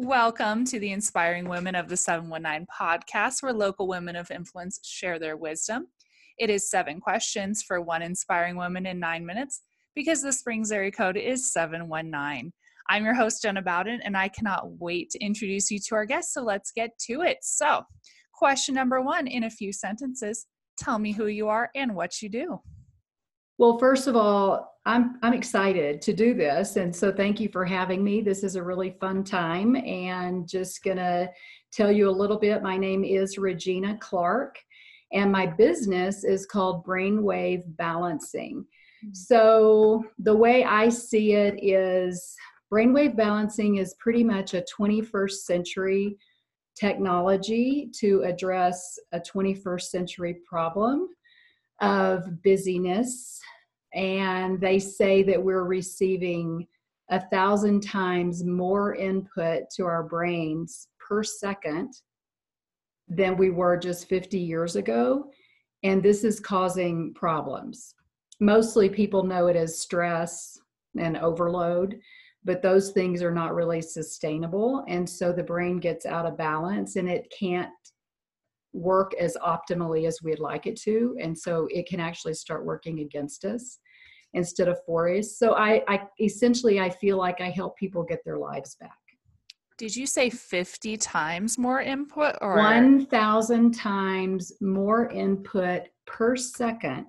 Welcome to the Inspiring Women of the 719 podcast, where local women of influence share their wisdom. It is seven questions for one inspiring woman in nine minutes because the Springs area code is 719. I'm your host, Jenna Bowden, and I cannot wait to introduce you to our guests. So let's get to it. So, question number one in a few sentences tell me who you are and what you do. Well, first of all, I'm I'm excited to do this, and so thank you for having me. This is a really fun time, and just gonna tell you a little bit. My name is Regina Clark, and my business is called Brainwave Balancing. Mm-hmm. So the way I see it is, brainwave balancing is pretty much a 21st century technology to address a 21st century problem of busyness and they say that we're receiving a thousand times more input to our brains per second than we were just 50 years ago. And this is causing problems. Mostly people know it as stress and overload, but those things are not really sustainable. And so the brain gets out of balance and it can't work as optimally as we'd like it to and so it can actually start working against us instead of for us. So I, I essentially i feel like i help people get their lives back. Did you say 50 times more input or? 1000 times more input per second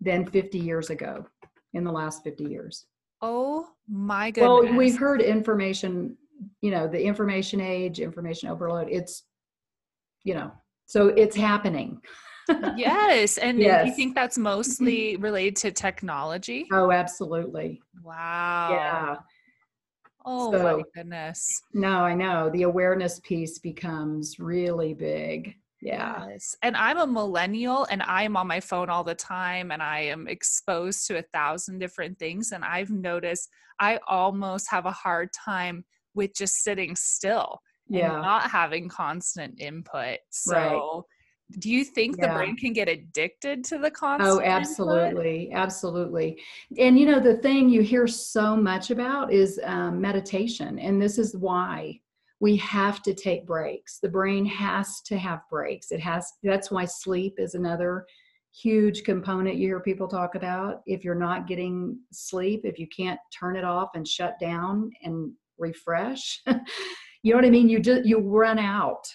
than 50 years ago in the last 50 years. Oh my goodness well we've heard information you know the information age information overload. It's you know so it's happening. Yes and yes. you think that's mostly related to technology? Oh absolutely. Wow. Yeah. Oh so, my goodness. No i know the awareness piece becomes really big. Yeah. Yes. and i'm a millennial and i am on my phone all the time and i am exposed to a thousand different things and i've noticed i almost have a hard time with just sitting still yeah. not having constant input. So right. do you think yeah. the brain can get addicted to the oh, constant? Oh, absolutely. Input? Absolutely. And you know, the thing you hear so much about is um, meditation. And this is why we have to take breaks. The brain has to have breaks. It has, that's why sleep is another huge component you hear people talk about. If you're not getting sleep, if you can't turn it off and shut down and refresh, you know what i mean? You just you run out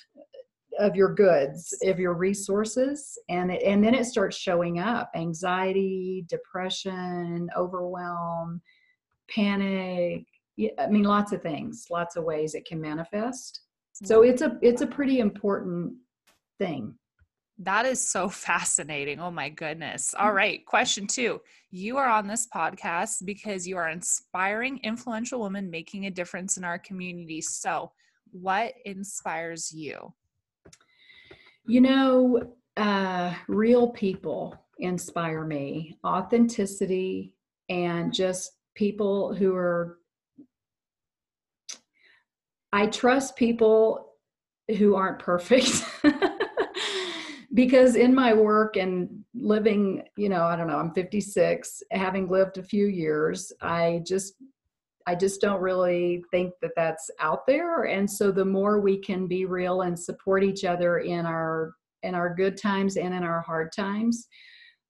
of your goods of your resources and it, and then it starts showing up. Anxiety depression overwhelm panic. I mean lots of things lots of ways it can manifest. So mm-hmm. it's a it's a pretty important thing that is so fascinating. Oh my goodness. All mm. Question two. You are on this podcast because you are inspiring influential women making a difference in our community. So, what inspires you? You know, uh, real people inspire me, authenticity, and just people who are. I trust people who aren't perfect. because in my work and living, you know, I don't know, I'm 56, having lived a few years, I just I just don't really think that that's out there. And so the more we can be real and support each other in our in our good times and in our hard times,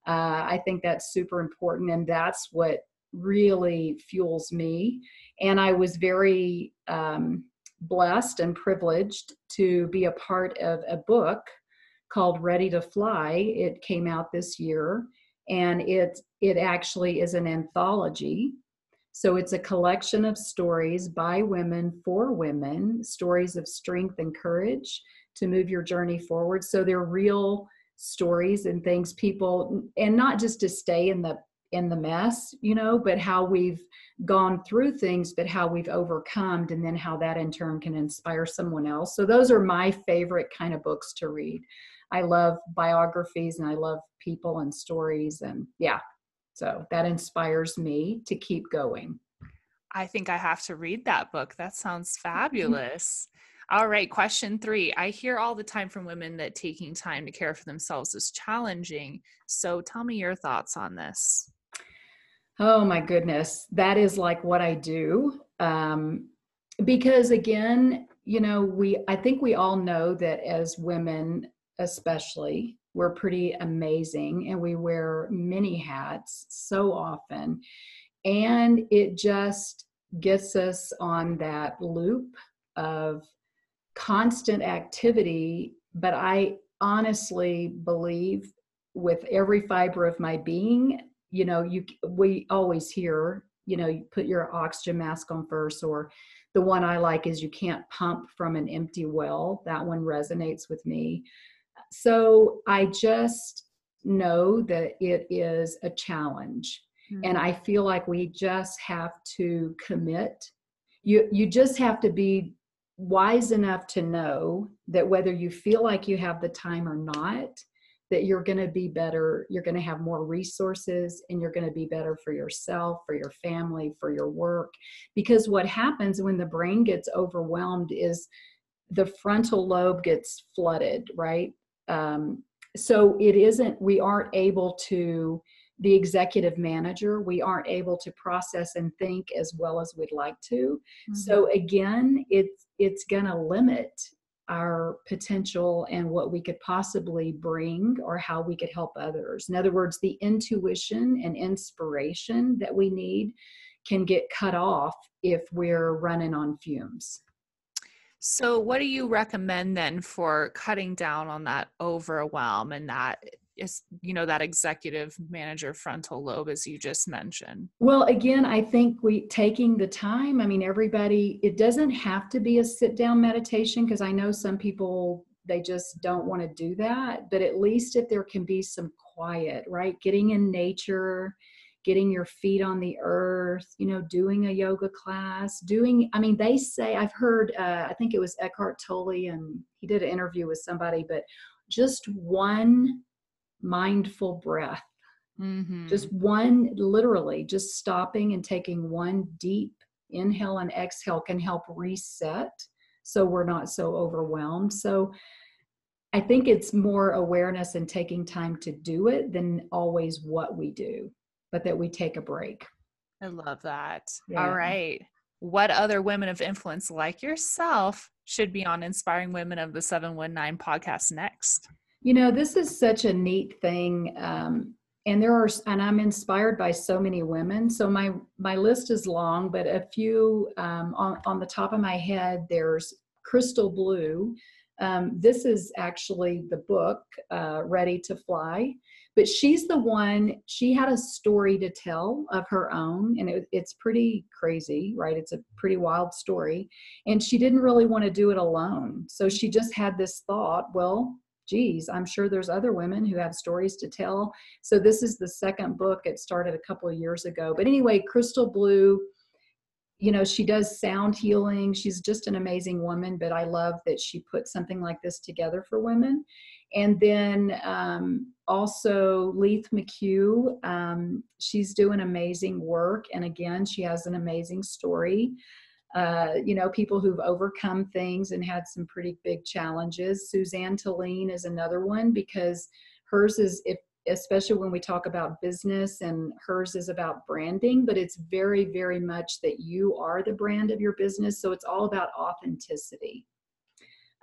uh, I think that's super important. And that's what really fuels me. And I was very um, blessed and privileged to be a part of a book called Ready to Fly. It came out this year, and it it actually is an anthology. So it's a collection of stories by women for women, stories of strength and courage to move your journey forward. So they're real stories and things people and not just to stay in the in the mess, you know, but how we've gone through things, but how we've overcome, and then how that in turn can inspire someone else. So, those are my favorite kind of books to read. I love biographies and I love people and stories and yeah. So that inspires me to keep going. I think I have to read that book. That sounds fabulous. All right, question three. I hear all the time from women that taking time to care for themselves is challenging. So tell me your thoughts on this. Oh my goodness. That is like what I do. Um, because again, you know, we I think we all know that as women, especially, we're pretty amazing and we wear many hats so often. And it just gets us on that loop of constant activity. But I honestly believe with every fiber of my being, you know, you we always hear, you know, you put your oxygen mask on first or the one I like is you can't pump from an empty well. That one resonates with me. So I just know that it is a challenge. Mm-hmm. And I feel like we just have to commit. You you just have to be wise enough to know that whether you feel like you have the time or not, that you're going to be better, you're going to have more resources, and you're going to be better for yourself, for your family, for your work. Because what happens when the brain gets overwhelmed is the frontal lobe gets flooded, right? Um, so it isn't, we aren't able to, the executive manager, we aren't able to process and think as well as we'd like to. Mm-hmm. So again, it's it's going to limit our potential and what we could possibly bring or how we could help others. In other words, the intuition and inspiration that we need can get cut off if we're running on fumes. So, what do you recommend then for cutting down on that overwhelm and that is you know that executive manager frontal lobe as you just mentioned? Well again i think we taking the time i mean everybody it doesn't have to be a sit down meditation because i know some people they just don't want to do that but at least if there can be some quiet right? Getting in nature getting your feet on the earth you know doing a yoga class doing i mean they say i've heard uh, i think it was eckhart tolle and he did an interview with somebody but just one mindful breath. Mm-hmm. Just one, literally, just stopping and taking one deep inhale and exhale can help reset so we're not so overwhelmed. So I think it's more awareness and taking time to do it than always what we do, but that we take a break. I love that. Yeah. All right. What other women of influence like yourself should be on Inspiring Women of the 719 podcast next? You know, this is such a neat thing. Um, and there are, and I'm inspired by so many women. So my my list is long, but a few um, on on the top of my head. There's Crystal Blue. Um, this is actually the book, uh, Ready to Fly. But she's the one. She had a story to tell of her own, and it, it's pretty crazy, right? It's a pretty wild story, and she didn't really want to do it alone. So she just had this thought. Well, geez, I'm sure there's other women who have stories to tell. So this is the second book. It started a couple of years ago. But anyway, Crystal Blue, you know, she does sound healing. She's just an amazing woman, but I love that she put something like this together for women. And then um, also Leith McHugh, um, she's doing amazing work. And again, she has an amazing story uh, you know, people who've overcome things and had some pretty big challenges. Suzanne Tolene is another one because hers is, if, especially when we talk about business and hers is about branding, but it's very, very much that you are the brand of your business. So it's all about authenticity.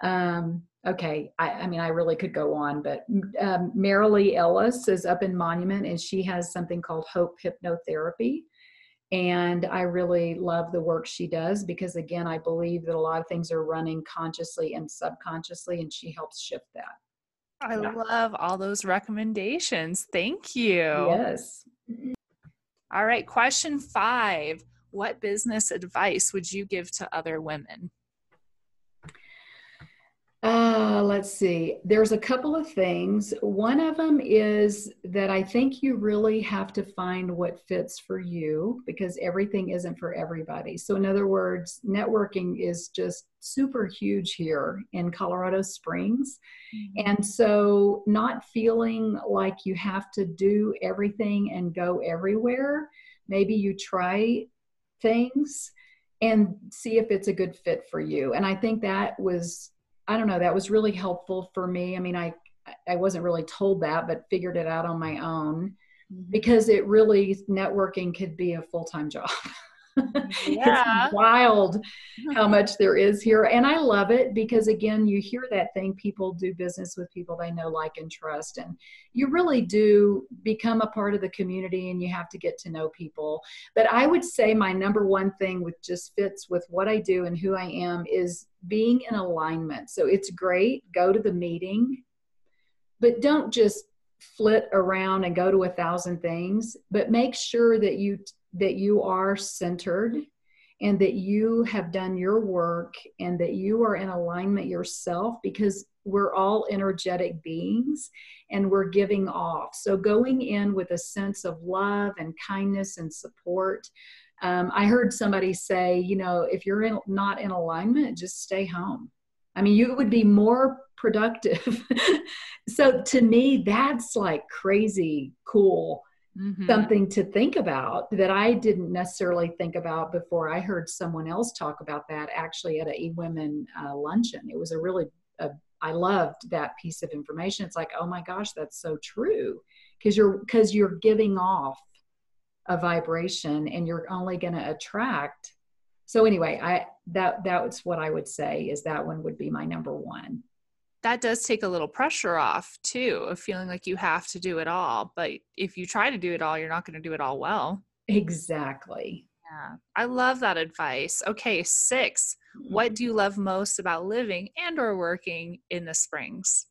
Um, okay, I, I, mean, I really could go on, but um, Marilee Ellis is up in Monument and she has something called Hope Hypnotherapy and I really love the work she does because, again, I believe that a lot of things are running consciously and subconsciously, and she helps shift that. I yeah. love all those recommendations. Thank you. Yes. All right, question five What business advice would you give to other women? Uh, let's see. There's a couple of things. One of them is that I think you really have to find what fits for you because everything isn't for everybody. So, in other words, networking is just super huge here in Colorado Springs. Mm-hmm. And so, not feeling like you have to do everything and go everywhere, maybe you try things and see if it's a good fit for you. And I think that was I don't know, that was really helpful for me. I mean, I I wasn't really told that, but figured it out on my own mm-hmm. because it really networking could be a full-time job. Yeah. it's wild how much there is here. And I love it because, again, you hear that thing people do business with people they know, like, and trust. And you really do become a part of the community and you have to get to know people. But I would say my number one thing, which just fits with what I do and who I am, is being in alignment. So it's great, go to the meeting, but don't just flit around and go to a thousand things but make sure that you that you are centered and that you have done your work and that you are in alignment yourself because we're all energetic beings and we're giving off. So, going in with a sense of love and kindness and support. Um, I heard somebody say, you know, if you're in, not in alignment, just stay home. I mean, you would be more productive. so, to me, that's like crazy cool mm-hmm. something to think about that I didn't necessarily think about before I heard someone else talk about that actually at a e-women uh, luncheon. It was a really, a, I loved that piece of information. It's like, oh my gosh, that's so true. Cause you're, cause you're giving off a vibration and you're only going to attract. So anyway, I, that, that's what I would say is that one would be my number one that does take a little pressure off too of feeling like you have to do it all but if you try to do it all you're not going to do it all well. Exactly. Yeah i love that advice. Okay 6 what mm-hmm. do you love most about living and or working in the springs?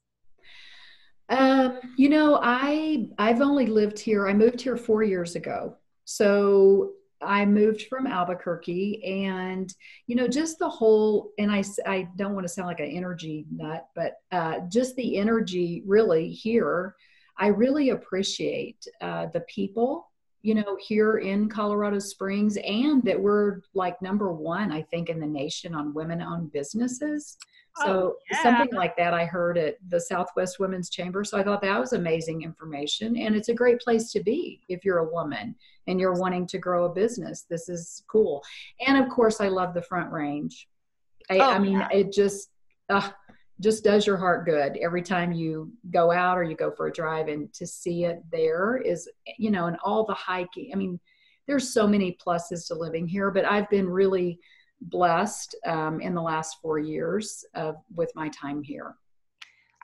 Um, you know i i've only lived here i moved here four years ago. So I moved from Albuquerque and, you know, just the whole, and I, I don't want to sound like an energy nut, but uh, just the energy really here, I really appreciate uh, the people, you know, here in Colorado Springs and that we're like number one, I think, in the nation on women owned businesses. So oh, yeah. something like that I heard at the Southwest Women's Chamber. So I thought that was amazing information. And it's a great place to be if you're a woman and you're wanting to grow a business. This is cool. And of course, I love the Front Range. I, oh, I mean, yeah. it just uh, just does your heart good every time you go out or you go for a drive and to see it there is, you know, and all the hiking. I mean, there's so many pluses to living here, but I've been really blessed um, in the last four years of, with my time here.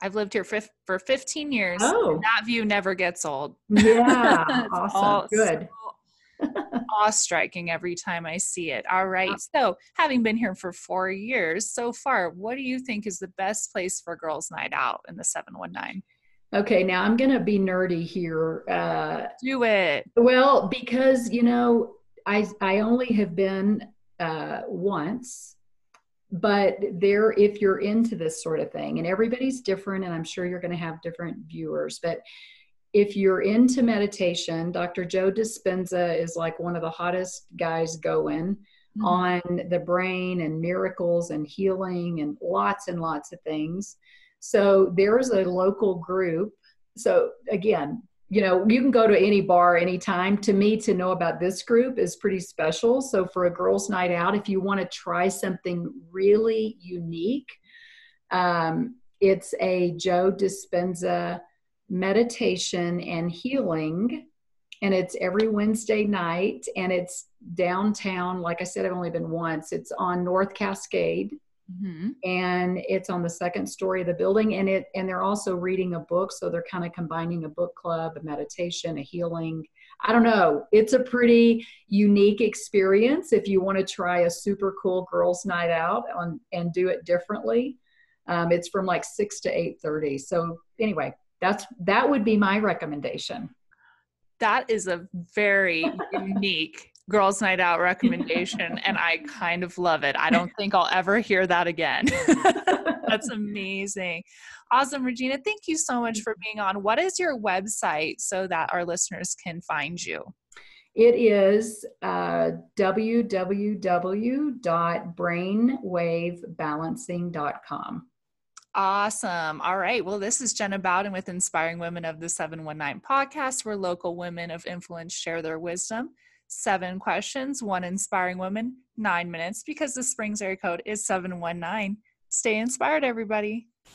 I've lived here for, for 15 years. Oh. That view never gets old. Yeah. awesome. Good. So awe striking every time I see it. All right. So, having been here for four years so far, what do you think is the best place for girls' night out in the 719? Okay, now I'm going to be nerdy here. Uh, Do it. Well, because, you know, I, I only have been uh, once but there if you're into this sort of thing and everybody's different and i'm sure you're going to have different viewers but if you're into meditation dr joe dispenza is like one of the hottest guys going mm-hmm. on the brain and miracles and healing and lots and lots of things so there's a local group so again you know, you can go to any bar anytime. To me, to know about this group is pretty special. So, for a girls' night out, if you want to try something really unique, um, it's a Joe Dispenza meditation and healing. And it's every Wednesday night, and it's downtown. Like I said, I've only been once. It's on North Cascade Mm-hmm. and it's on the second story of the building and it and they're also reading a book so they're kind of combining a book club a meditation a healing. I don't know. It's a pretty unique experience if you want to try a super cool girls night out on and do it differently. Um, it's from like 6 to 8.30 so anyway that's that would be my recommendation. That is a very unique girls' night out recommendation, and I kind of love it. I don't think I'll ever hear that again. That's amazing. Awesome, Regina. Thank you so much for being on. What is your website so that our listeners can find you? It is uh, www.brainwavebalancing.com. Awesome. All right. Well, this is Jenna Bowden with Inspiring Women of the 719 podcast, where local women of influence share their wisdom seven questions, one inspiring woman, nine minutes, because the Springs area code is 719. Stay inspired, everybody.